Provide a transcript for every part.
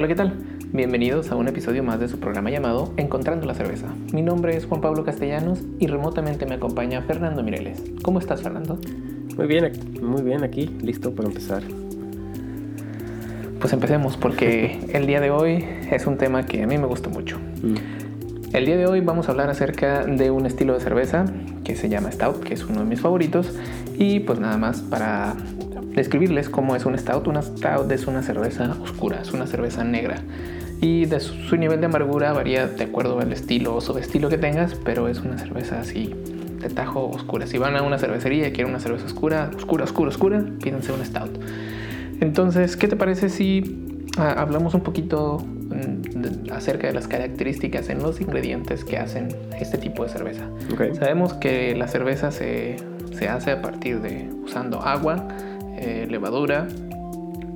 Hola, ¿qué tal? Bienvenidos a un episodio más de su programa llamado Encontrando la Cerveza. Mi nombre es Juan Pablo Castellanos y remotamente me acompaña Fernando Mireles. ¿Cómo estás, Fernando? Muy bien, muy bien aquí, listo para empezar. Pues empecemos porque el día de hoy es un tema que a mí me gusta mucho. Mm. El día de hoy vamos a hablar acerca de un estilo de cerveza que se llama Stout, que es uno de mis favoritos. Y pues nada más para describirles cómo es un stout. Una stout es una cerveza oscura, es una cerveza negra. Y de su, nivel de amargura varía de acuerdo al estilo o subestilo que tengas, pero es una cerveza así de tajo oscura. Si van a una cervecería y quieren una cerveza oscura, oscura, oscura, oscura, pídense un stout. Entonces, ¿qué te parece si ah, hablamos un poquito mm, acerca de las características en los ingredientes que hacen este tipo de cerveza? Sabemos que la cerveza se, se hace a partir de usando agua, eh, levadura,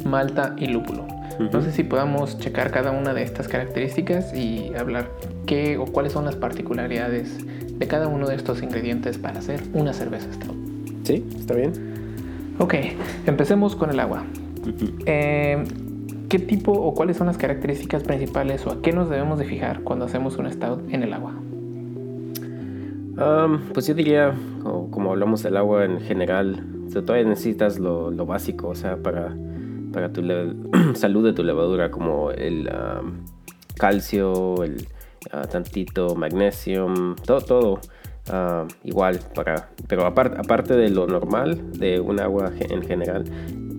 malta y lúpulo. No sé si podamos checar cada una de estas características y hablar qué o cuáles son las particularidades de cada uno de estos ingredientes para hacer una cerveza stout. Sí, está bien. Ok, empecemos con el agua. Eh, ¿Qué tipo o cuáles son las características principales o a qué nos debemos de fijar cuando hacemos un stout en el agua? pues yo diría, como hablamos del agua en general, todavía necesitas lo, básico, o sea, para, para tu salud de tu levadura, como el calcio, el ah, tantito magnesio, todo, todo ah, igual, para, pero aparte, aparte de lo normal de un agua en general,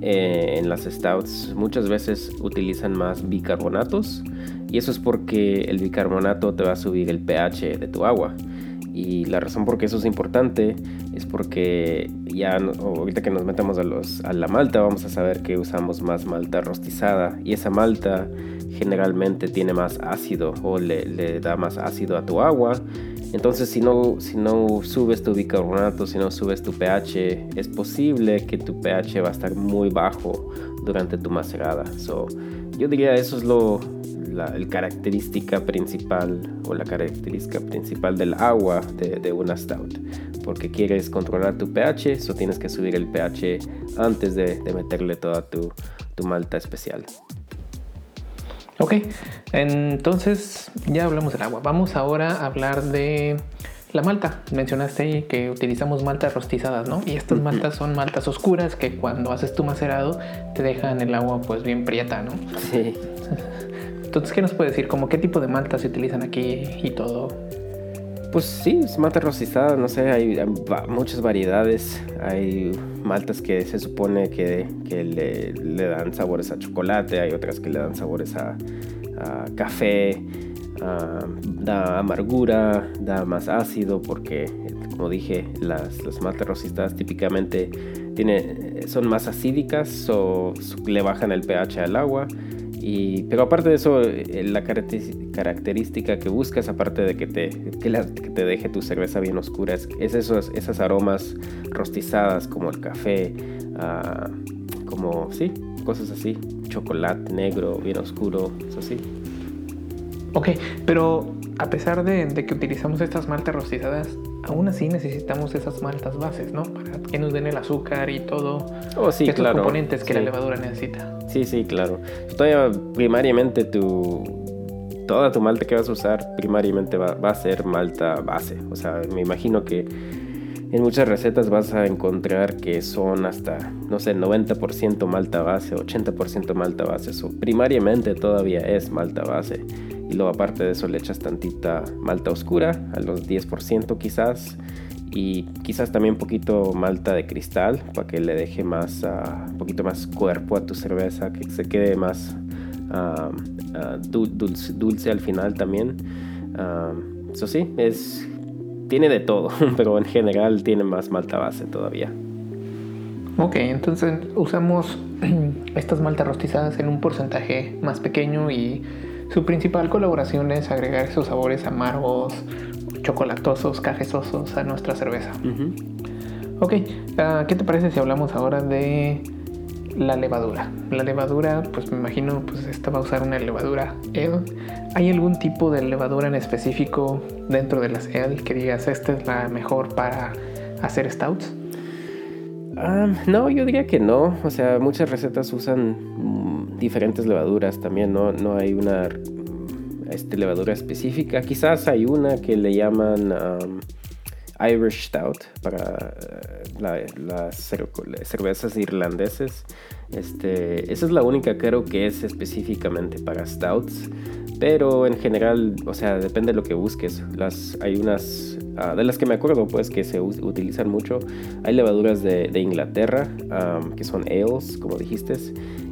eh, en las stouts muchas veces utilizan más bicarbonatos y eso es porque el bicarbonato te va a subir el pH de tu agua. Y la razón por qué eso es importante es porque ya ahorita que nos metamos a, los, a la malta vamos a saber que usamos más malta rostizada y esa malta generalmente tiene más ácido o le, da más ácido a tu agua. Entonces si no, si no subes tu bicarbonato, si no subes tu pH, es posible que tu pH va a estar muy bajo durante tu macerada. Yo diría eso es lo, la característica principal o la característica principal del agua de, una stout. Porque quieres controlar tu pH, eso tienes que subir el pH antes de, meterle toda tu, malta especial. Ok, entonces ya hablamos del agua. Vamos ahora a hablar de la malta. Mencionaste que utilizamos maltas rostizadas, ¿no? Y estas maltas son maltas oscuras que cuando haces tu macerado te dejan el agua pues bien prieta, ¿no? Sí. Entonces, ¿qué nos puede decir? ¿Cómo qué tipo de maltas se utilizan aquí y todo? Pues sí, es malta rostizada, no sé, hay, muchas variedades. Hay maltas que se supone que, le, dan sabores a chocolate, hay otras que le dan sabores a, café, da amargura, da más ácido, porque como dije, las, las maltas rostizadas típicamente tiene, son más acídicas o le bajan el pH al agua pero aparte de eso, eh, la característica que buscas, aparte de que te, te deje tu cerveza bien oscura, es, esos, esas aromas rostizadas como el café, ah, como, sí, cosas así, chocolate negro, bien oscuro, eso sí. Ok, pero a pesar de, de que utilizamos estas maltas rostizadas, aún así necesitamos esas maltas bases, ¿no? Para que nos den el azúcar y todo. Oh, sí, estos claro. componentes que la levadura necesita. Sí, sí, claro. Todavía primariamente tu toda tu malta que vas a usar primariamente va, a ser malta base. O sea, me imagino que en muchas recetas vas a encontrar que son hasta, no sé, 90% malta base, 80% malta base. Eso primariamente todavía es malta base y luego aparte de eso le echas tantita malta oscura, a los 10% quizás, y quizás también poquito malta de cristal para que le deje más, un poquito más cuerpo a tu cerveza, que se quede más uh, dulce, dulce, al final también. eso sí, es, tiene de todo, pero en general tiene más malta base todavía. Ok, entonces usamos estas maltas rostizadas en un porcentaje más pequeño y su principal colaboración es agregar esos sabores amargos, chocolatosos, cajesosos a nuestra cerveza. Ok, ah, ¿qué te parece si hablamos ahora de la levadura? La levadura, pues me imagino, pues esta va a usar una levadura L. ¿Hay algún tipo de levadura en específico dentro de las L que digas, esta es la mejor para hacer stouts? Ah, no, yo diría que no. O sea, muchas recetas usan diferentes levaduras también, no, no hay una este, levadura específica. Quizás hay una que le llaman um, Irish Stout para eh, las cervezas irlandeses. Este, esa es la única creo que es específicamente para stouts. Pero en general, o sea, depende de lo que busques. Las, hay unas, ah, de las que me acuerdo, pues, que se utilizan mucho. Hay levaduras de, Inglaterra, que son ales, como dijiste,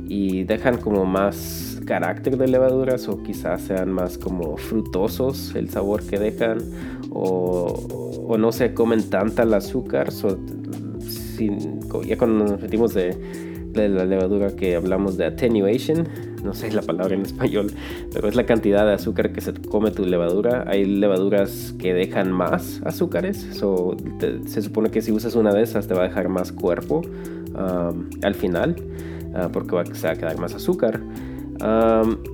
y dejan como más carácter de levaduras o quizás sean más como frutosos el sabor que dejan o, o no se comen tanta el azúcar. sin, ya cuando nos metimos de de la levadura que hablamos de attenuation, no sé la palabra en español, pero es la cantidad de azúcar que se come tu levadura. Hay levaduras que dejan más azúcares, se supone que si usas una de esas te va a dejar más cuerpo um, al final, uh, porque va a quedar más azúcar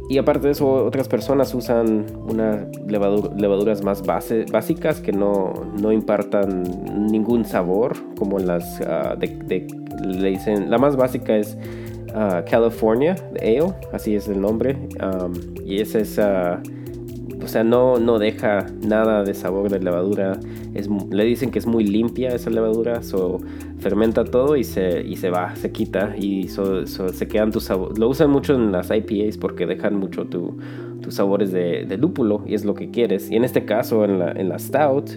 y aparte de eso, otras personas usan una levaduras más básicas que no, no, impartan ningún sabor, como las de, le dicen, la más básica es uh, California Ale, así es el nombre, y esa es, uh, o sea, no, no deja nada de sabor de levadura, es, le dicen que es muy limpia esa levadura, so, fermenta todo y se, y se va, se quita y se quedan tus sabores. Lo usan mucho en las IPAs porque dejan mucho tus sabores de, lúpulo y es lo que quieres. Y en este caso, en la, en la Stout,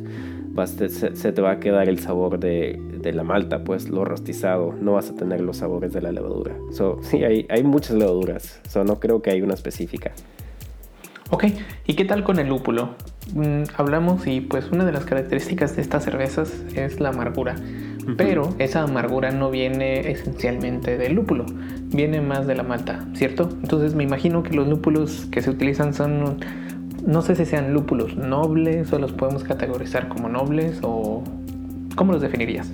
se, te va a quedar el sabor de, la malta, pues lo rostizado. No vas a tener los sabores de la levadura. Sí, hay, hay muchas levaduras. So, no creo que hay una específica. Ok, ¿y qué tal con el lúpulo? Mm, hablamos y pues una de las características de estas cervezas es la amargura. Pero esa amargura no viene esencialmente del lúpulo, viene más de la malta, ¿cierto? Entonces me imagino que los lúpulos que se utilizan son, no sé si sean lúpulos nobles o los podemos categorizar como nobles o ¿cómo los definirías?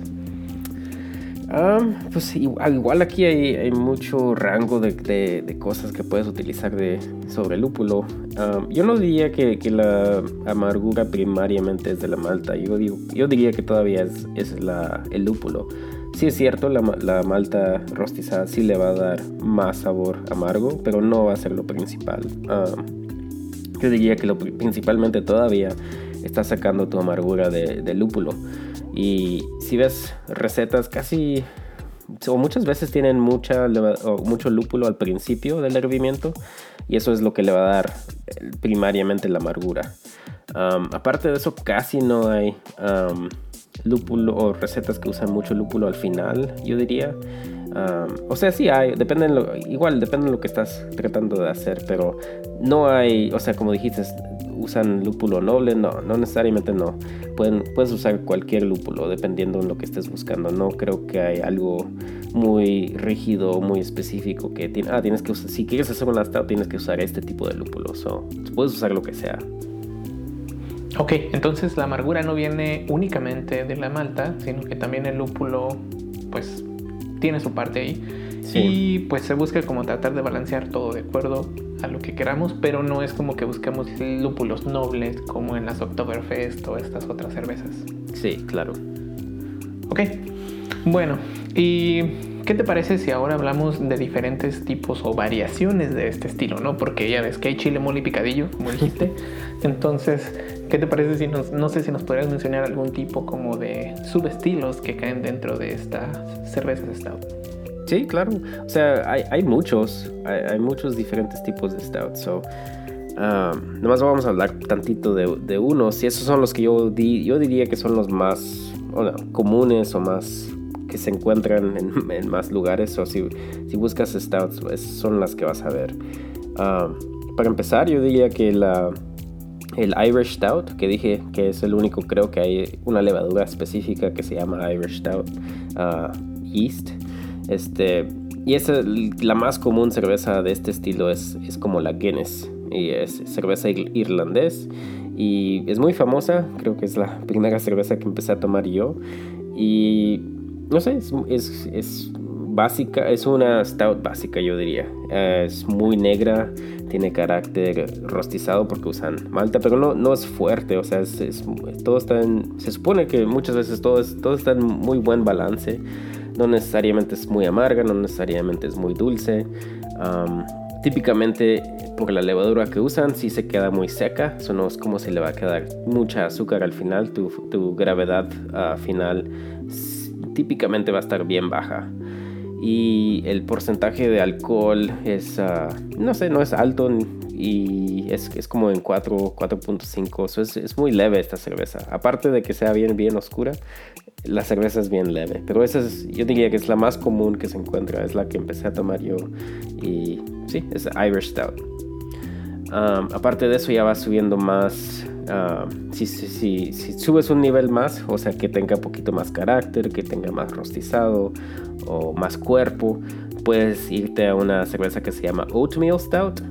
Pues igual, aquí hay, mucho rango de, cosas que puedes utilizar de, sobre lúpulo. yo no diría que, la amargura primariamente es de la malta. Yo, diría que todavía es, el lúpulo. Sí es cierto, la, malta rostizada sí le va a dar más sabor amargo, pero no va a ser lo principal. yo diría que principalmente todavía está sacando tu amargura de, de lúpulo. Y si ves recetas casi o muchas veces tienen mucha, mucho lúpulo al principio del hervimiento y eso es lo que le va a dar eh, primariamente la amargura. aparte de eso, casi no hay lúpulo o recetas que usan mucho lúpulo al final, yo diría. O sea, sí hay, depende lo, igual depende de lo que estás tratando de hacer, pero no hay, o sea, como dijiste, usan lúpulo noble, no, no necesariamente no. Puedes usar cualquier lúpulo dependiendo de lo que estés buscando. No creo que hay algo muy rígido, muy específico que ah, tienes que usar, si quieres hacer un stout tienes que usar este tipo de lúpulo. So, puedes usar lo que sea. Ok, entonces la amargura no viene únicamente de la malta, sino que también el lúpulo, pues, tiene su parte ahí. Y pues se busca como tratar de balancear todo de acuerdo a lo que queramos, pero no es como que busquemos lúpulos nobles como en las Oktoberfest o estas otras cervezas. Sí, claro. Ok, bueno, ¿y qué te parece si ahora hablamos de diferentes tipos o variaciones de este estilo, no? Porque ya ves que hay chile mole y picadillo, como dijiste. Entonces, ¿qué te parece si nos, no sé si nos podrías mencionar algún tipo como de subestilos que caen dentro de estas cervezas stout? Sí, claro. O sea, hay, muchos, hay, muchos diferentes tipos de stout. So, um, nomás vamos a hablar tantito de, de, unos. Y esos son los que yo, di, yo diría que son los más comunes o más que se encuentran en, más lugares. O si, si buscas stouts, pues, son las que vas a ver. Um, para empezar, yo diría que la, el Irish Stout, que dije que es el único, creo que hay una levadura específica que se llama Irish Stout uh, Yeast. Este, y es la más común cerveza de este estilo es, es como la Guinness. Y es cerveza irlandés. Y es muy famosa. Creo que es la primera cerveza que empecé a tomar yo. Y no sé, es, es, Es una stout básica, yo diría. es muy negra. Tiene carácter rostizado porque usan malta, pero no, no es fuerte. O sea, todo está en, se supone que muchas veces todo, es, todo está en muy buen balance no necesariamente es muy amarga, no necesariamente es muy dulce. típicamente por la levadura que usan si se queda muy seca, eso no es como si le va a quedar mucha azúcar al final, tu, tu gravedad uh, final típicamente va a estar bien baja y el porcentaje de alcohol es, ah, no sé, no es alto y es, es como en 4, 4.5, es, es, muy leve esta cerveza. Aparte de que sea bien, bien oscura, la cerveza es bien leve, pero esa es, yo diría que es la más común que se encuentra, es la que empecé a tomar yo y sí, es Irish Stout. aparte de eso ya va subiendo más si, si, si, subes un nivel más, o sea, que tenga un poquito más carácter, que tenga más rostizado o más cuerpo, puedes irte a una cerveza que se llama Oatmeal Stout.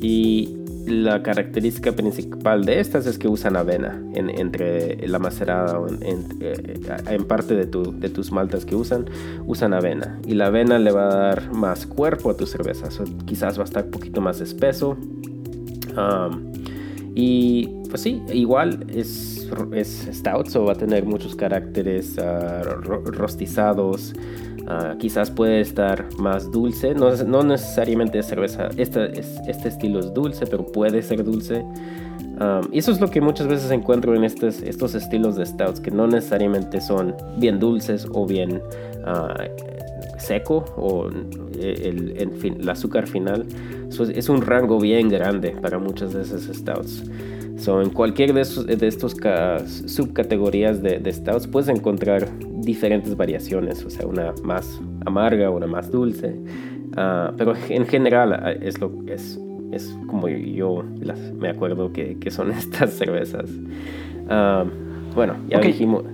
Y la característica principal de estas es que usan avena en, entre la macerada o en, en, parte de, tu, de, tus maltas que usan, usan avena. Y la avena le va a dar más cuerpo a tu cerveza. quizás va a estar un poquito más espeso. y pues sí, igual es, es stout, o va a tener muchos caracteres uh, rostizados. Uh, quizás puede estar más dulce, no, no necesariamente es cerveza, este, este estilo es dulce, pero puede ser dulce. Y eso es lo que muchas veces encuentro en estos, estos estilos de stouts, que no necesariamente son bien dulces o bien uh, seco o el, el, fin, el azúcar final. es un rango bien grande para muchas de esas stouts. So, en cualquier de, estos de estos subcategorías de, de, stouts puedes encontrar diferentes variaciones, o sea, una más amarga, una más dulce, uh, pero en general ah, es lo es, es como yo las, me acuerdo que, que son estas cervezas. Uh, bueno, ya okay. dijimos.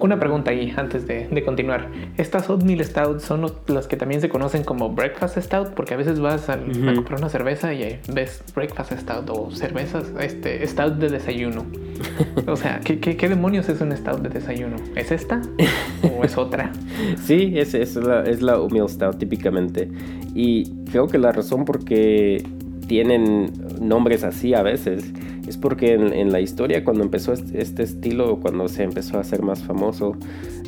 Una pregunta ahí antes de, continuar. Estas oatmeal stouts son las que también se conocen como breakfast stout, porque a veces vas a, comprar una cerveza y ves breakfast stout o cervezas, este, stout de desayuno. o sea, ¿qué, ¿qué, demonios es un stout de desayuno? ¿Es esta o es otra? sí, es, es, la, es la oatmeal stout típicamente. Y creo que la razón por qué tienen nombres así a veces es porque en, la historia cuando empezó este, estilo, cuando se empezó a hacer más famoso,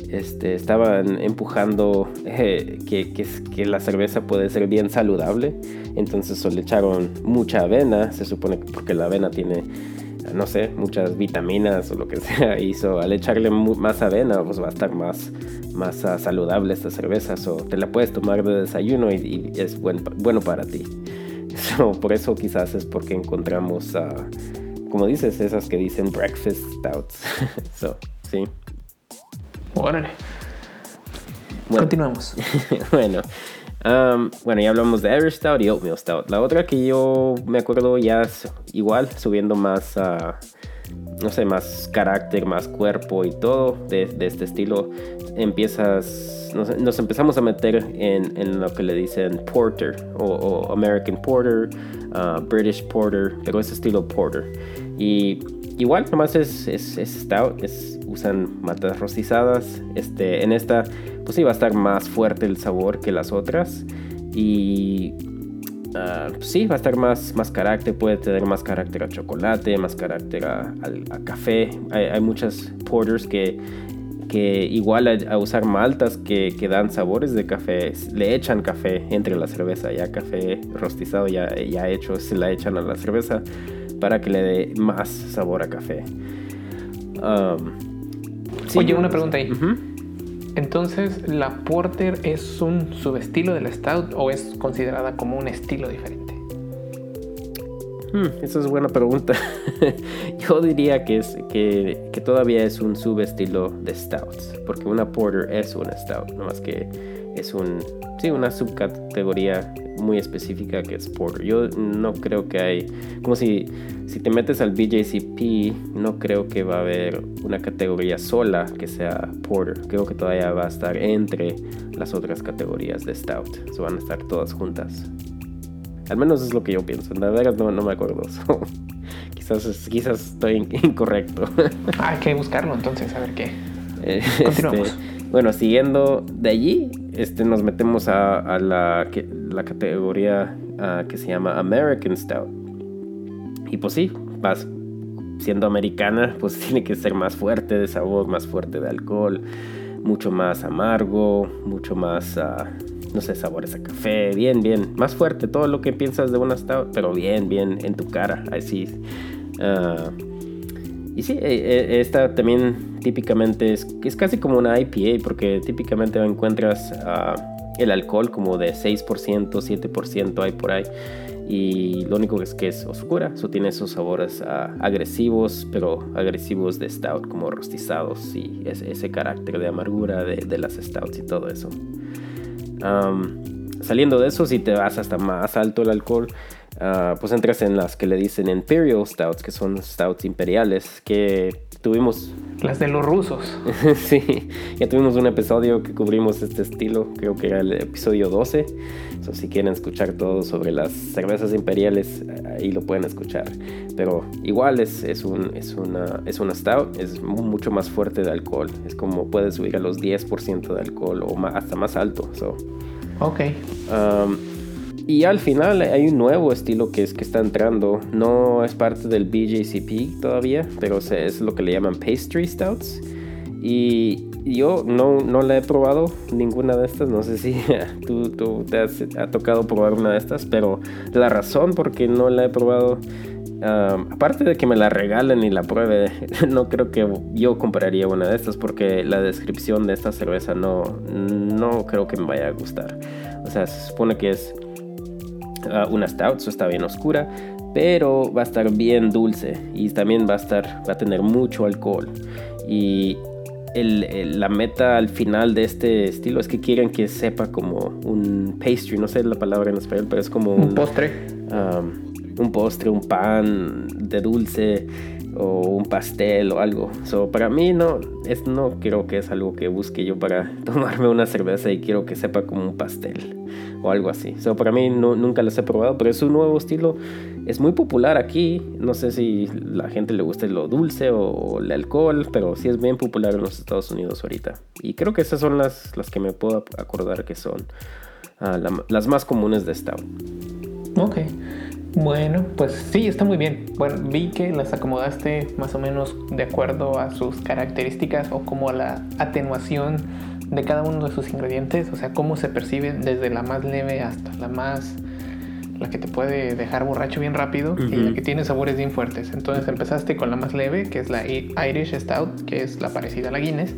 este, estaban empujando eh, que, la cerveza puede ser bien saludable, entonces le echaron mucha avena, se supone que porque la avena tiene no sé, muchas vitaminas o lo que sea, hizo al echarle más avena, pues va a estar más, más uh, saludable esta cerveza, o te la puedes tomar de desayuno y, es buen, bueno para ti. por eso quizás es porque encontramos a como dices, esas que dicen breakfast stouts. so, sí. Órale. Continuamos. bueno. Um, bueno, ya hablamos de Irish Stout y Oatmeal Stout. La otra que yo me acuerdo ya es igual, subiendo más, uh, no sé, más carácter, más cuerpo y todo de, este estilo. Empiezas, nos, empezamos a meter en, en, lo que le dicen Porter o, American Porter, uh, British Porter, pero es estilo Porter. Y igual, nomás es, es, es stout, es, usan matas rostizadas. Este, en esta, pues sí, va a estar más fuerte el sabor que las otras. Y uh, sí, va a estar más, más carácter, puede tener más carácter a chocolate, más carácter a, café. Hay, hay, muchas porters que, que igual a, usar maltas que, que, dan sabores de café, le echan café entre la cerveza, ya café rostizado, ya, ya hecho, se la echan a la cerveza para que le dé más sabor a café. Um, Oye, una pregunta ahí. Entonces, ¿la Porter es un subestilo del Stout o es considerada como un estilo diferente? Hmm, esa es buena pregunta. Yo diría que, es, que, todavía es un subestilo de Stouts, porque una Porter es una Stout, más que es un, sí, una subcategoría muy específica que es Porter. Yo no creo que hay, como si, si te metes al BJCP, no creo que va a haber una categoría sola que sea Porter. Creo que todavía va a estar entre las otras categorías de Stout. Se van a estar todas juntas. Al menos es lo que yo pienso. La verdad no, no me acuerdo. quizás, quizás estoy incorrecto. Ah, hay que buscarlo entonces, a ver qué. Este, Continuamos. bueno, siguiendo de allí, este, nos metemos a, la, la, categoría ah, que se llama American Stout. Y pues sí, vas siendo americana, pues tiene que ser más fuerte de sabor, más fuerte de alcohol, mucho más amargo, mucho más, ah, no sé, sabores a café, bien, bien, más fuerte, todo lo que piensas de una stout, pero bien, bien en tu cara, así. Uh, y sí, eh, eh, esta también típicamente es, es casi como una IPA, porque típicamente encuentras el alcohol como de 6%, 7% hay por ahí y lo único es que es oscura, eso tiene esos sabores ah, agresivos, pero agresivos de stout, como rostizados y ese carácter de amargura de, las stouts y todo eso. saliendo de eso, si te vas hasta más alto el alcohol, ah, pues entras en las que le dicen Imperial Stouts, que son stouts imperiales, que tuvimos... Las de los rusos. sí, ya tuvimos un episodio que cubrimos este estilo, creo que era el episodio 12. So, si quieren escuchar todo sobre las cervezas imperiales, ahí lo pueden escuchar. Pero igual es, es, un, es, una, es una stout, es mucho más fuerte de alcohol. Es como puede subir a los 10% de alcohol o hasta más alto. So. Ok. Um, y al final hay un nuevo estilo que es que está entrando. No es parte del BJCP todavía, pero es lo que le llaman pastry stouts. Y yo no, no la he probado ninguna de estas. No sé si tú, te has ha tocado probar una de estas, pero la razón por qué no la he probado, aparte de que me la regalen y la pruebe, no creo que yo compraría una de estas porque la descripción de esta cerveza no, no creo que me vaya a gustar. O sea, se supone que es Ah, una stout, eso está bien oscura, pero va a estar bien dulce y también va a estar, va a tener mucho alcohol. Y la meta al final de este estilo es que quieren que sepa como un pastry, no sé la palabra en español, pero es como un, postre. un postre, un pan de dulce o un pastel o algo. So, para mí no, es, no creo que es algo que busque yo para tomarme una cerveza y quiero que sepa como un pastel o algo así. So, para mí no, nunca los he probado, pero es un nuevo estilo. Es muy popular aquí. No sé si la gente le gusta lo dulce o el alcohol, pero sí es bien popular en los Estados Unidos ahorita. Y creo que esas son las, las que me puedo acordar que son ah, las más comunes de Stout. Ok. Bueno, pues sí, está muy bien. Bueno, vi que las acomodaste más o menos de acuerdo a sus características o como a la atenuación de cada uno de sus ingredientes, o sea, cómo se percibe desde la más leve hasta la más la que te puede dejar borracho bien rápido y la que tiene sabores bien fuertes. Entonces empezaste con la más leve, que es la Irish Stout, que es la parecida a la Guinness.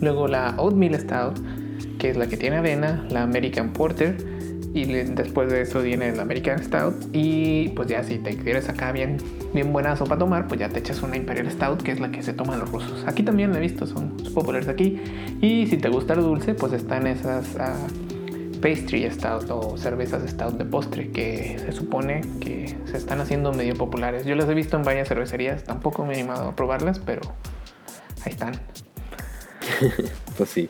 Luego la Oatmeal Stout, que es la que tiene avena, la American Porter y después de eso viene el American Stout. Y pues ya si te quieres acá bien, bien buenazo para tomar, pues ya te echas una Imperial Stout, que es la que se toman los rusos. Aquí también la he visto, son populares aquí. Y si te gusta el dulce, pues están esas uh, Pastry Stout o cervezas Stout de postre, que se supone que se están haciendo medio populares. Yo las he visto en varias cervecerías, tampoco me he animado a probarlas, pero ahí están. pues sí.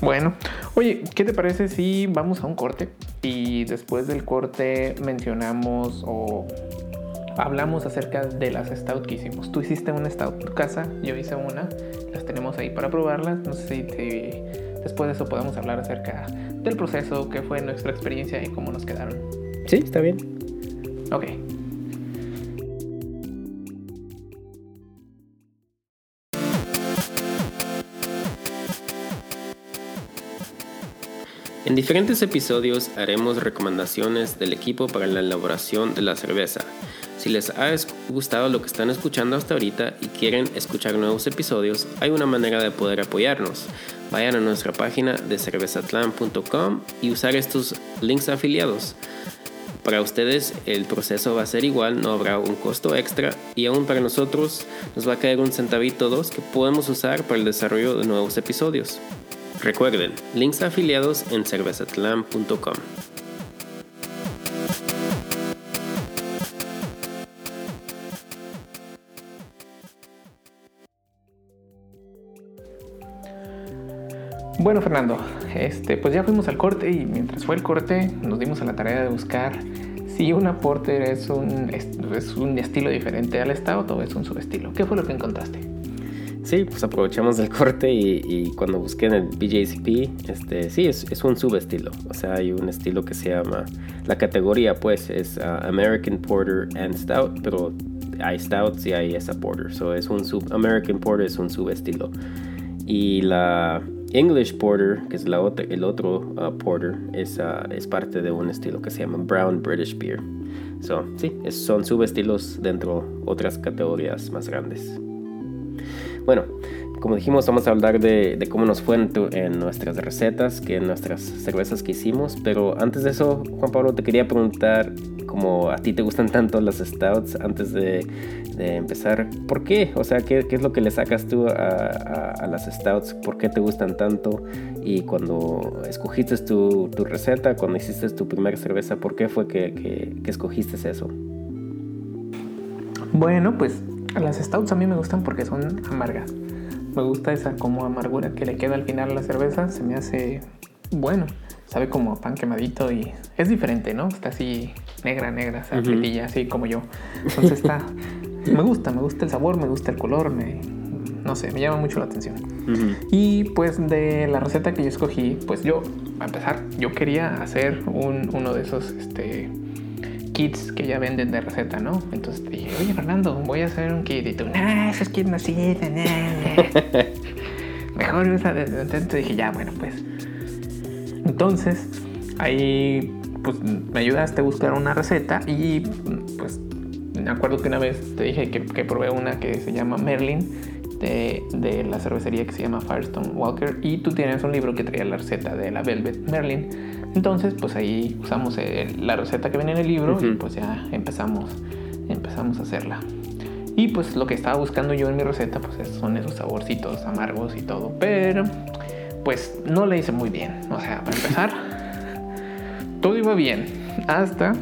Bueno, oye, ¿qué te parece si vamos a un corte y después del corte mencionamos o hablamos acerca de las stout que hicimos? Tú hiciste una stout en tu casa, yo hice una, las tenemos ahí para probarlas. No sé si después de eso podemos hablar acerca del proceso, qué fue nuestra experiencia y cómo nos quedaron. Sí, está bien. Ok. En diferentes episodios haremos recomendaciones del equipo para la elaboración de la cerveza. Si les ha gustado lo que están escuchando hasta ahorita y quieren escuchar nuevos episodios, hay una manera de poder apoyarnos. Vayan a nuestra página de cervezatlan.com y usar estos links afiliados. Para ustedes el proceso va a ser igual, no habrá un costo extra y aún para nosotros nos va a caer un centavito dos que podemos usar para el desarrollo de nuevos episodios. Recuerden, links afiliados en cervezatlan.com. Bueno, Fernando, este, pues ya fuimos al corte y mientras fue el corte nos dimos a la tarea de buscar si una porter es un, es un estilo diferente al stout o es un subestilo. ¿Qué fue lo que encontraste? Sí, pues aprovechamos el corte y, cuando busqué en el BJCP, este, sí, es, es, un subestilo. O sea, hay un estilo que se llama, la categoría pues es uh, American Porter and Stout, pero hay Stouts y hay esa Porter. So es un sub, American Porter es un subestilo. Y la English Porter, que es la otra, el otro uh, Porter, es, uh, es parte de un estilo que se llama Brown British Beer. So, sí, son subestilos dentro otras categorías más grandes. Bueno, como dijimos, vamos a hablar de, cómo nos fue en, nuestras recetas, que en nuestras cervezas que hicimos. Pero antes de eso, Juan Pablo, te quería preguntar, como a ti te gustan tanto las stouts, antes de, empezar, ¿por qué? O sea, ¿qué, es lo que le sacas tú a, las stouts? ¿Por qué te gustan tanto? Y cuando escogiste tu, receta, cuando hiciste tu primera cerveza, ¿por qué fue que, que escogiste eso? Bueno, pues las stouts a mí me gustan porque son amargas. Me gusta esa como amargura que le queda al final a la cerveza. Se me hace bueno. Sabe como pan quemadito y es diferente, ¿no? Está así negra, negra, esa uh así como yo. Entonces está... me gusta, me gusta el sabor, me gusta el color, me... No sé, me llama mucho la atención. Y pues de la receta que yo escogí, pues yo, a empezar, yo quería hacer un, uno de esos, este kits que ya venden de receta, ¿no? Entonces te dije, oye Fernando, voy a hacer un kit. Y tú, nah, esos kits no sirven, Mejor usa de... Entonces dije, ya, bueno, pues. Entonces, ahí, pues me ayudaste a buscar una receta y, pues, me acuerdo que una vez te dije que, que probé una que se llama Merlin. De, de, la cervecería que se llama Firestone Walker y tú tienes un libro que traía la receta de la Velvet Merlin entonces, pues ahí usamos la receta que viene en el libro y pues ya empezamos, empezamos a hacerla. Y pues lo que estaba buscando yo en mi receta pues son esos saborcitos amargos y todo, pero pues no le hice muy bien. O sea, para empezar, todo iba bien hasta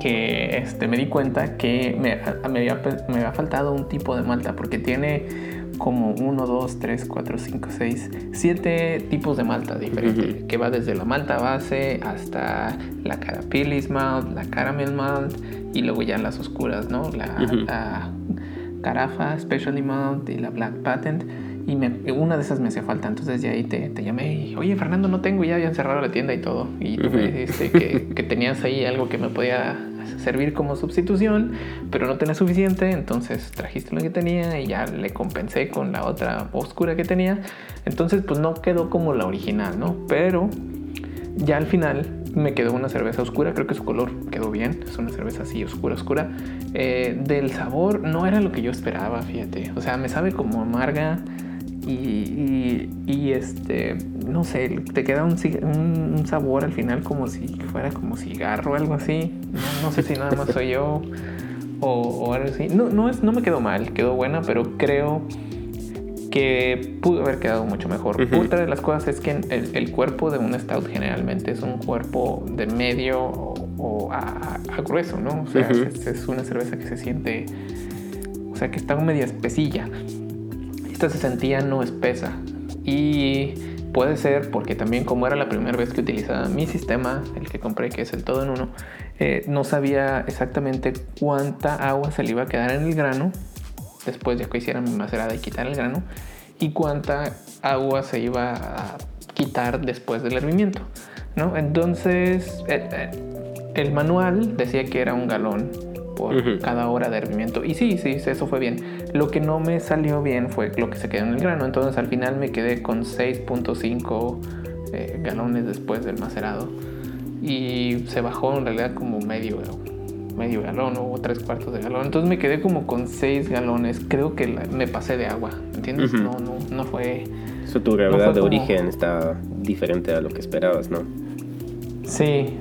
que este, me di cuenta que me, me, había, me había faltado un tipo de malta porque tiene como 1, 2, 3, 4, 5, 6, 7 tipos de malta diferentes, que va desde la malta base hasta la carapilis malt, la caramel malt y luego ya las oscuras, ¿no? La, carafa, specialty malt y la black patent. Y una de esas me hacía falta, entonces ya ahí te, te llamé y, oye Fernando, no tengo, ya habían cerrado la tienda y todo. Y tú me dijiste que, que tenías ahí algo que me podía servir como sustitución, pero no tenía suficiente, entonces trajiste lo que tenía y ya le compensé con la otra oscura que tenía. Entonces pues no quedó como la original, ¿no? Pero ya al final me quedó una cerveza oscura, creo que su color quedó bien, es una cerveza así oscura, oscura. Eh, del sabor no era lo que yo esperaba, fíjate. O sea, me sabe como amarga y, este, no sé, te queda un, un, sabor al final como si fuera como cigarro o algo así. No, sé si nada más soy yo o, algo así. No, no, es, no me quedó mal, quedó buena, pero creo que pudo haber quedado mucho mejor. Otra de las cosas es que el, cuerpo de un stout generalmente es un cuerpo de medio o, a, grueso, ¿no? O sea, es, es, una cerveza que se siente, o sea, que está media espesilla se sentía no espesa. Y puede ser porque también como era la primera vez que utilizaba mi sistema, el que compré, que es el todo en uno, eh, no sabía exactamente cuánta agua se le iba a quedar en el grano después de que hiciera mi macerada y quitar el grano y cuánta agua se iba a quitar después del hervimiento. ¿no? Entonces eh, eh, el manual decía que era un galón por cada hora de hervimiento. Y sí, sí, eso fue bien. Lo que no me salió bien fue lo que se quedó en el grano. Entonces al final me quedé con 6.5 eh, galones después del macerado. Y se bajó en realidad como medio, medio galón o tres cuartos de galón. Entonces me quedé como con 6 galones. Creo que me pasé de agua. ¿Entiendes? No, no, no fue... Eso tu gravedad de origen está diferente a lo que esperabas, ¿no? Sí,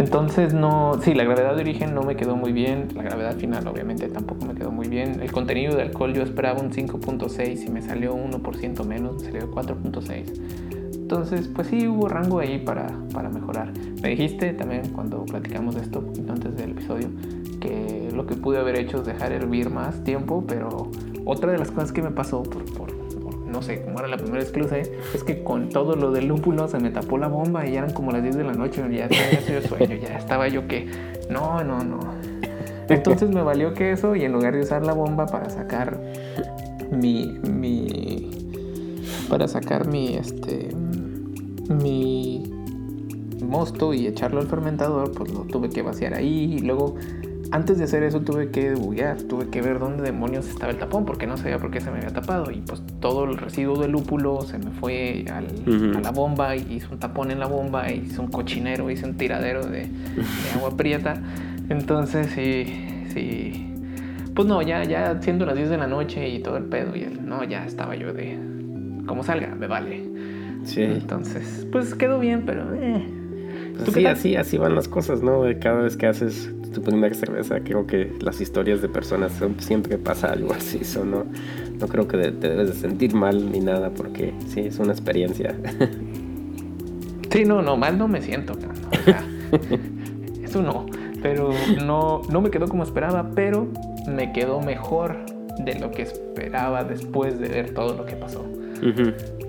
entonces no, sí, la gravedad de origen no me quedó muy bien, la gravedad final obviamente tampoco me quedó muy bien. El contenido de alcohol yo esperaba un 5.6 y me salió 1% menos, me salió 4.6. Entonces, pues sí, hubo rango ahí para, para mejorar. Me dijiste también cuando platicamos de esto, antes del episodio, que lo que pude haber hecho es dejar hervir más tiempo, pero otra de las cosas que me pasó por, por no sé, como era la primera vez que lo usé, es que con todo lo del lúpulo se me tapó la bomba y eran como las 10 de la noche, ya tenía sueño, ya estaba yo que, no, no, no. Entonces me valió que eso y en lugar de usar la bomba para sacar mi, mi, para sacar mi, este, mi mosto y echarlo al fermentador, pues lo tuve que vaciar ahí y luego antes de hacer eso tuve que buguear, tuve que ver dónde demonios estaba el tapón, porque no sabía por qué se me había tapado. Y pues todo el residuo de lúpulo se me fue a la bomba, y hice un tapón en la bomba, hice un cochinero, hice un tiradero de, agua prieta. Entonces sí, sí. Pues no, ya, ya siendo las 10 de la noche y todo el pedo, y el, no, ya estaba yo de, como salga, me vale. Sí. Entonces, pues quedó bien, pero... Eh. Pues sí, así, así van las cosas, ¿no? Cada vez que haces tu primera cerveza, creo que las historias de personas siempre pasa algo así. So no, no creo que te debes de sentir mal ni nada, porque sí, es una experiencia. Sí, no, no, mal no me siento, o sea, eso no. Pero no, no me quedó como esperaba, pero me quedó mejor de lo que esperaba después de ver todo lo que pasó.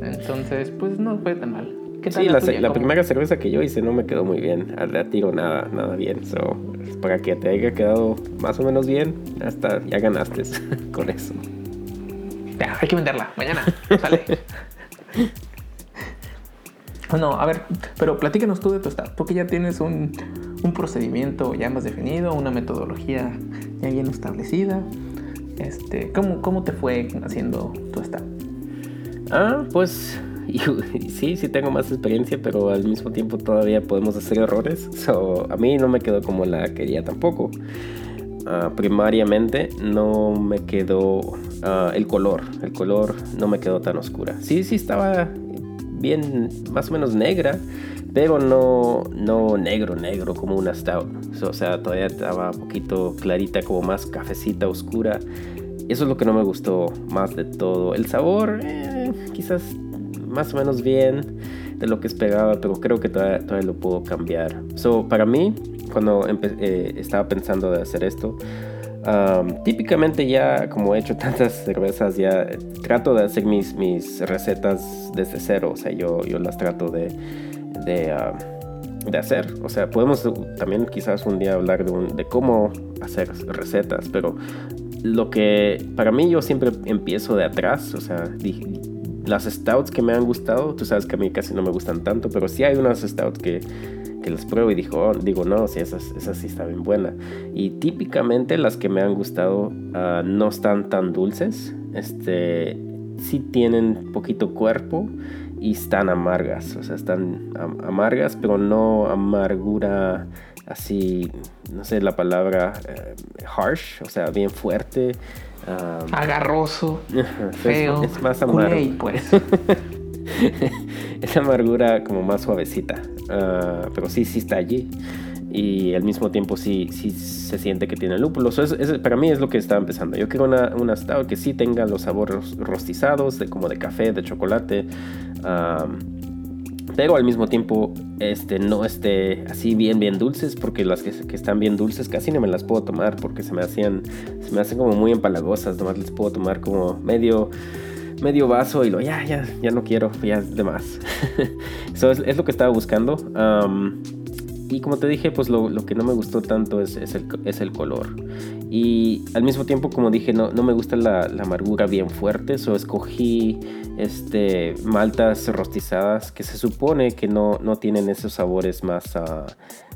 Entonces, pues no fue tan mal sí, la, primera cerveza que yo hice no me quedó muy bien. Al tiro nada, nada bien. So, para que te haya quedado más o menos bien, hasta ya ganaste con eso. Ya, hay que venderla. Mañana. Sale. no, a ver, pero platícanos tú de tu estado. Tú que ya tienes un, un procedimiento ya más definido, una metodología ya bien establecida. Este, ¿cómo, ¿Cómo te fue haciendo tu estado? Ah, pues y, sí, sí tengo más experiencia, pero al mismo tiempo todavía podemos hacer errores. So, a mí no me quedó como la quería tampoco. Ah, primariamente no me quedó ah, el color. El color no me quedó tan oscura. Sí, sí estaba bien, más o menos negra, pero no, no negro, negro como una stout. o sea, todavía estaba un poquito clarita, como más cafecita, oscura. Eso es lo que no me gustó más de todo. El sabor, eh, quizás más o menos bien de lo que esperaba, pero creo que todavía, lo puedo cambiar. So, para mí, cuando eh, estaba pensando de hacer esto, típicamente ya como he hecho tantas cervezas, ya trato de hacer mis, mis recetas desde cero. O sea, yo, yo las trato de, de, de hacer. O sea, podemos también quizás un día hablar de, de cómo hacer recetas, pero lo que para mí yo siempre empiezo de atrás, o sea, las stouts que me han gustado, tú sabes que a mí casi no me gustan tanto, pero sí hay unas stouts que, que las pruebo y digo, oh, digo no, sí, esas, esas sí están bien buenas. Y típicamente las que me han gustado ah, no están tan dulces, este, sí tienen poquito cuerpo y están amargas, o sea, están amargas, pero no amargura así, no sé la palabra, eh, harsh, o sea, bien fuerte. Agarroso, feo, es, más amargo. pues. es amargura como más suavecita, ah, pero sí, sí está allí. Y al mismo tiempo sí, sí se siente que tiene lúpulo. para mí es lo que está empezando. Yo quiero una, una stout que sí tenga los sabores rostizados, de, como de café, de chocolate pero al mismo tiempo este, no esté así bien, bien dulces, porque las que, están bien dulces casi no me las puedo tomar, porque se me hacían, se me hacen como muy empalagosas, nomás les puedo tomar como medio, medio vaso y lo, ya, ya, ya no quiero, ya es de. Eso es, lo que estaba buscando. Y como te dije, pues lo, que no me gustó tanto es, es, el, es el color. Y al mismo tiempo, como dije, no, no me gusta la, amargura bien fuerte, so escogí este, maltas rostizadas que se supone que no, no tienen esos sabores más,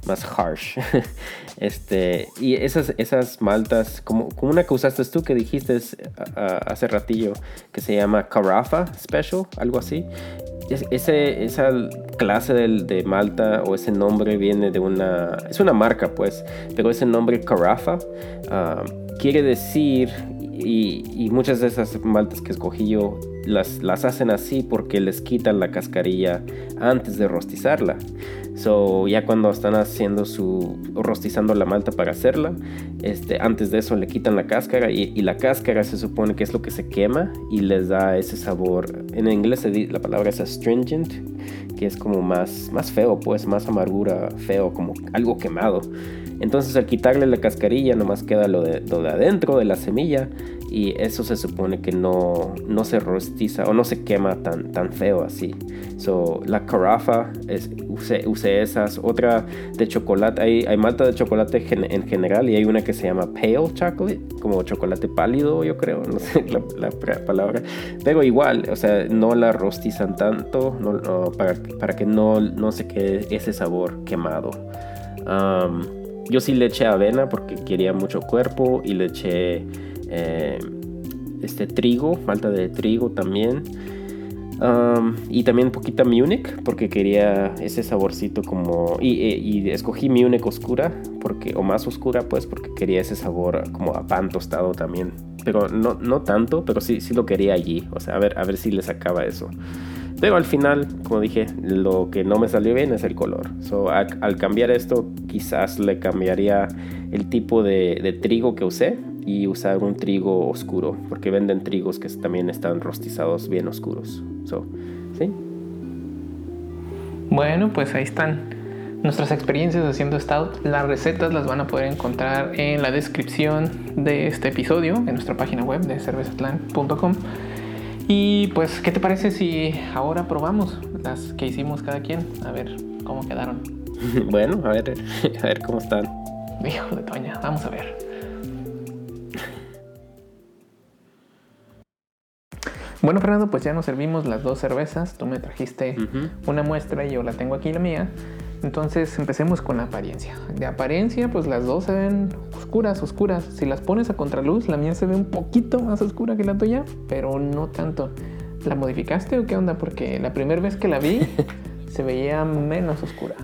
más harsh. este, y esas, esas maltas, como, como una que usaste tú que dijiste hace ratillo, que se llama Carafa Special, algo así. ese, esa clase de, de, malta o ese nombre viene de una... Es una marca pues, pero ese nombre Carafa uh, quiere decir, y, y, muchas de esas maltas que escogí yo las, las hacen así porque les quitan la cascarilla antes de rostizarla. So, ya cuando están haciendo su rostizando la malta para hacerla, este, antes de eso le quitan la cáscara y, la cáscara se supone que es lo que se quema y les da ese sabor. En inglés la palabra es astringent, que es como más, más feo, pues más amargura, feo, como algo quemado. Entonces al quitarle la cascarilla nomás queda lo de, lo de adentro de la semilla y eso se supone que no, no se rostiza o no se quema tan, tan feo así. So, la carafa, es, usé, esas. Otra de chocolate, hay, hay malta de chocolate en general y hay una que se llama pale chocolate, como chocolate pálido, yo creo, no sé la, palabra. Pero igual, o sea, no la rostizan tanto para, para, que no, no se quede ese sabor quemado. Um, yo sí le eché avena porque quería mucho cuerpo y le eché eh, este trigo, falta de trigo también. y también poquita Munich porque quería ese saborcito como y, y, escogí Munich oscura porque o más oscura pues porque quería ese sabor como a pan tostado también pero no, no tanto pero sí sí lo quería allí o sea a ver a ver si le sacaba eso pero al final, como dije, lo que no me salió bien es el color. Al, cambiar esto, quizás le cambiaría el tipo de, trigo que usé y usar un trigo oscuro, porque venden trigos que también están rostizados bien oscuros. So, ¿sí? Bueno, pues ahí están nuestras experiencias haciendo stout. Las recetas las van a poder encontrar en la descripción de este episodio, en nuestra página web de cervezatlan.com. Y pues, ¿qué te parece si ahora probamos las que hicimos cada quien? A ver cómo quedaron. Bueno, a ver, a ver cómo están. Hijo de Toña, vamos a ver. Bueno, Fernando, pues ya nos servimos las dos cervezas. Tú me trajiste una muestra y yo la tengo aquí la mía. Entonces empecemos con la apariencia. De apariencia, pues las dos se ven oscuras, oscuras. Si las pones a contraluz, la mía se ve un poquito más oscura que la tuya, pero no tanto. ¿La modificaste o qué onda? Porque la primera vez que la vi se veía menos oscura.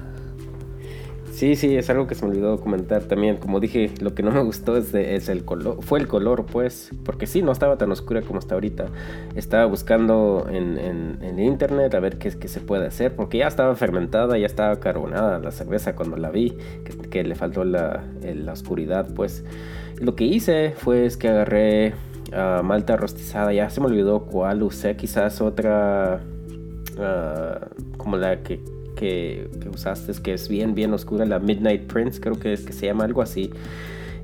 Sí, sí, es algo que se me olvidó comentar también. Como dije, lo que no me gustó es, es, el color, fue el color, pues, porque sí, no estaba tan oscura como está ahorita. Estaba buscando en, en, internet a ver qué, qué, se puede hacer, porque ya estaba fermentada, ya estaba carbonada la cerveza cuando la vi, que, le faltó la, la, oscuridad, pues. Lo que hice fue es que agarré uh, malta rostizada, ya se me olvidó cuál usé, quizás otra, uh, como la que que, usaste, que es bien, bien oscura, la Midnight Prince, creo que, es, que se llama algo así.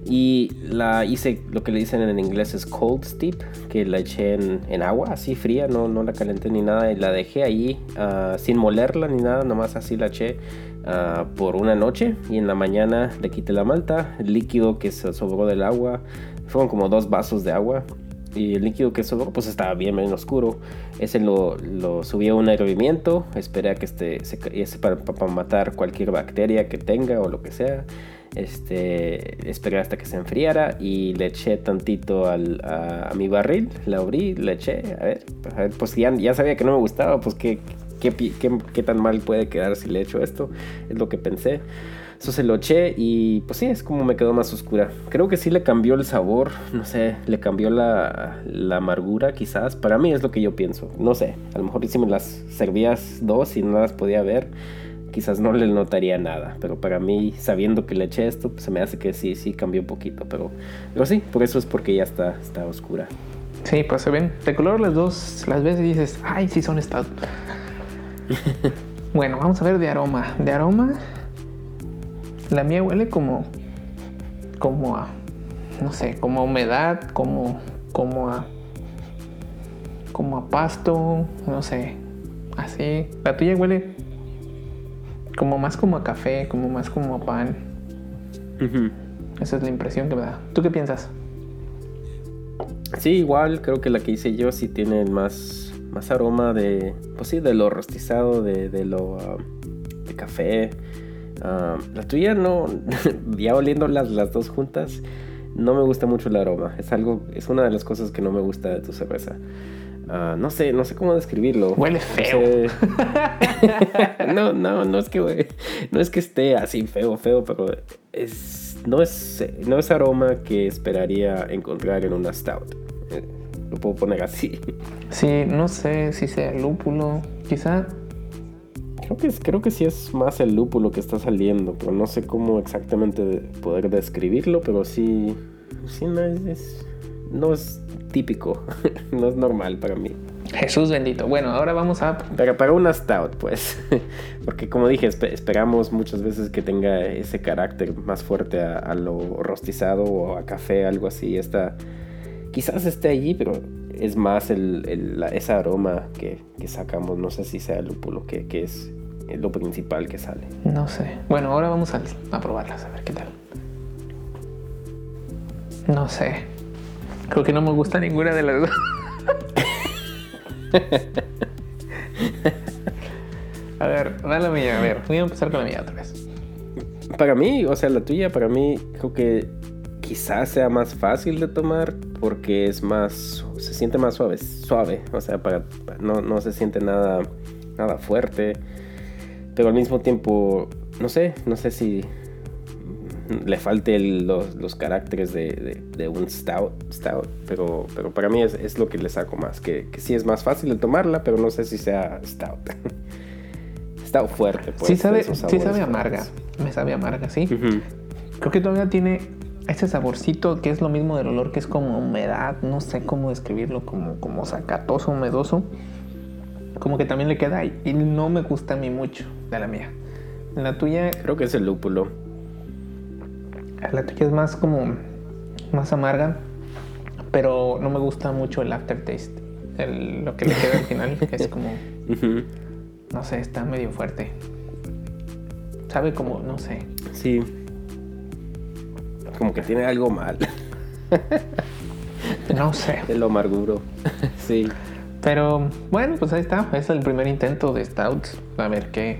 Y la hice, lo que le dicen en inglés es cold steep, que la eché en, agua, así fría, no, no la calenté ni nada, y la dejé ahí ah, sin molerla ni nada, nomás así la eché ah, por una noche. Y en la mañana le quité la malta, el líquido que se sobró del agua, fueron como dos vasos de agua, y el líquido que sobró pues estaba bien, bien oscuro. Ese lo, lo subí a un hervimiento, esperé a que este, se, para, para, matar cualquier bacteria que tenga o lo que sea. Este, esperé hasta que se enfriara y le eché tantito al, a, mi barril, la abrí, le eché, a ver, pues ya, ya sabía que no me gustaba, pues qué, qué, qué, qué tan mal puede quedar si le echo esto, es lo que pensé. Eso se lo eché y pues sí, es como me quedó más oscura. Creo que sí le cambió el sabor, no sé, le cambió la, la amargura quizás. Para mí es lo que yo pienso, no sé. A lo mejor si me las servías dos y no las podía ver, quizás no le notaría nada. Pero para mí, sabiendo que le eché esto, pues se me hace que sí, sí cambió un poquito. Pero, pero sí, por eso es porque ya está, está oscura. Sí, pues se ven de color las dos, las ves y dices, ay, sí son estas. bueno, vamos a ver de aroma. De aroma, la mía huele como, como a, no sé, como a humedad, como, como a, como a pasto, no sé, así. La tuya huele como más como a café, como más como a pan. Esa es la impresión que me da. ¿Tú qué piensas? Sí, igual, creo que la que hice yo sí tiene más, más aroma de, pues sí, de lo rostizado, de, de lo ah, de café. Ah, la tuya no, ya oliendo las, las dos juntas, no me gusta mucho el aroma. Es algo, es una de las cosas que no me gusta de tu cerveza. Ah, no sé, no sé cómo describirlo. Huele feo. No, no, no, es que no es que esté así feo, feo, pero es no es no es aroma que esperaría encontrar en una stout. Eh, lo puedo poner así. Sí, no sé si sea lúpulo, quizá Creo que, creo que sí es más el lúpulo que está saliendo, pero no sé cómo exactamente poder describirlo, pero sí, sí no es, no es típico, no es normal para mí. Jesús bendito. Bueno, ahora vamos a... Para, para una stout, pues. Porque como dije, esperamos muchas veces que tenga ese carácter más fuerte a, lo rostizado o a café, algo así. Esta, quizás esté allí, pero es más el, el ese aroma que, que, sacamos. No sé si sea el lúpulo, que, que es es lo principal que sale. No sé. Bueno, ahora vamos a, a probarlas, a ver qué tal. No sé. Creo que no me gusta ninguna de las dos. a ver, dale la mía. A ver, voy a empezar con la mía otra vez. para mí, o sea, la tuya, para mí, creo que quizás sea más fácil de tomar porque es más, se siente más suave, suave, o sea, para, no, no se siente nada, nada fuerte, pero al mismo tiempo, no sé, no sé si le falte los, los, caracteres de, de, un stout, stout pero, pero para mí es, es, lo que le saco más, que, que sí es más fácil de tomarla, pero no sé si sea stout. stout fuerte. Pues, sí sabe, sí sabe amarga, me sabe amarga, sí. Creo que todavía tiene ese saborcito que es lo mismo del olor, que es como humedad, no sé cómo describirlo, como, como sacatoso, humedoso. Como que también le queda ahí. Y no me gusta a mí mucho de la mía. La tuya. Creo que es el lúpulo. La tuya es más como. más amarga. Pero no me gusta mucho el aftertaste. El, lo que le queda al final, que es como. No sé, está medio fuerte. Sabe como, no sé. Sí como que tiene algo mal. no sé. El lo amarguro. sí. Pero bueno, pues ahí está. Es el primer intento de Stouts. A ver qué.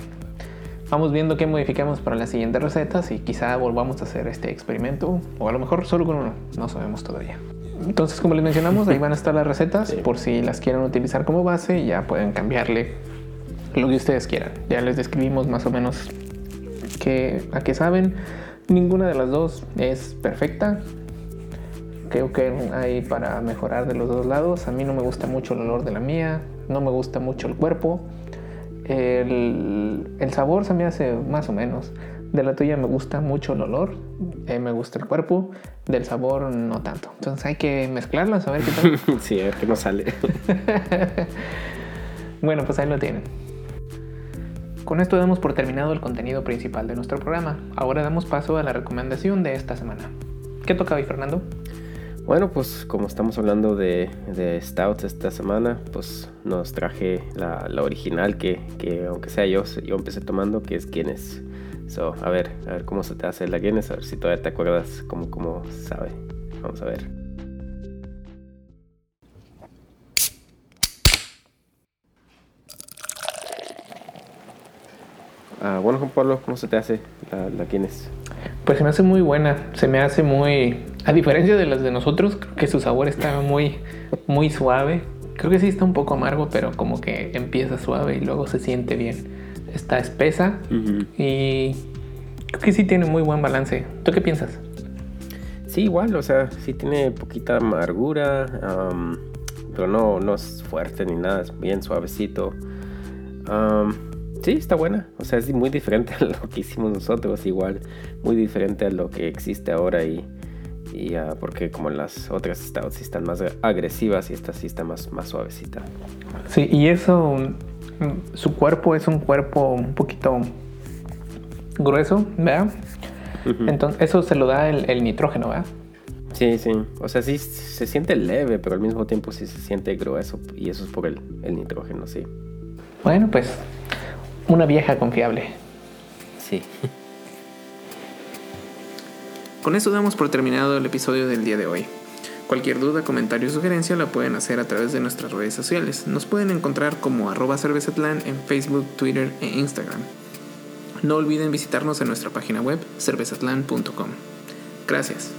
Vamos viendo qué modificamos para las siguientes recetas y quizá volvamos a hacer este experimento. O a lo mejor solo con uno. No sabemos todavía. Entonces, como les mencionamos, ahí van a estar las recetas. Por si las quieren utilizar como base, ya pueden cambiarle lo que ustedes quieran. Ya les describimos más o menos qué, a qué saben. Ninguna de las dos es perfecta. Creo que hay para mejorar de los dos lados. A mí no me gusta mucho el olor de la mía, no me gusta mucho el cuerpo. El, sabor se me hace más o menos. De la tuya me gusta mucho el olor, eh, me gusta el cuerpo, del sabor no tanto. Entonces hay que mezclarlas a ver qué tal. sí, a ver qué nos sale. bueno, pues ahí lo tienen. Con esto damos por terminado el contenido principal de nuestro programa. Ahora damos paso a la recomendación de esta semana. ¿Qué toca hoy, Fernando? Bueno, pues como estamos hablando de, de Stouts esta semana, pues nos traje la, original que, aunque sea yo, yo empecé tomando, que es Guinness. So, a ver, a ver cómo se te hace la Guinness, a ver si todavía te acuerdas cómo, cómo sabe. Vamos a ver. Ah, bueno, Juan Pablo, ¿cómo se te hace la, la Guinness? Pues se me hace muy buena, se me hace muy... A diferencia de las de nosotros, creo que su sabor está muy, muy suave. Creo que sí está un poco amargo, pero como que empieza suave y luego se siente bien. Está espesa y creo que sí tiene muy buen balance. ¿Tú qué piensas? Sí, igual, o sea, sí tiene poquita amargura, pero no, no es fuerte ni nada, es bien suavecito. Sí, está buena. O sea, es muy diferente a lo que hicimos nosotros, igual, muy diferente a lo que existe ahora y, y uh, porque como las otras stouts sí están más agresivas y esta sí está más, más suavecita. Sí, y eso, mm, su cuerpo es un cuerpo un poquito grueso, ¿verdad? Entonces, eso se lo da el, nitrógeno, ¿verdad? Sí, sí. O sea, sí se siente leve, pero al mismo tiempo sí se siente grueso. Y eso es por el, el nitrógeno, sí. Bueno, pues una vieja confiable. Sí. Con eso damos por terminado el episodio del día de hoy. Cualquier duda, comentario o sugerencia la pueden hacer a través de nuestras redes sociales. Nos pueden encontrar como arroba cervezatlan en Facebook, Twitter e Instagram. No olviden visitarnos en nuestra página web cervezatlan.com. Gracias.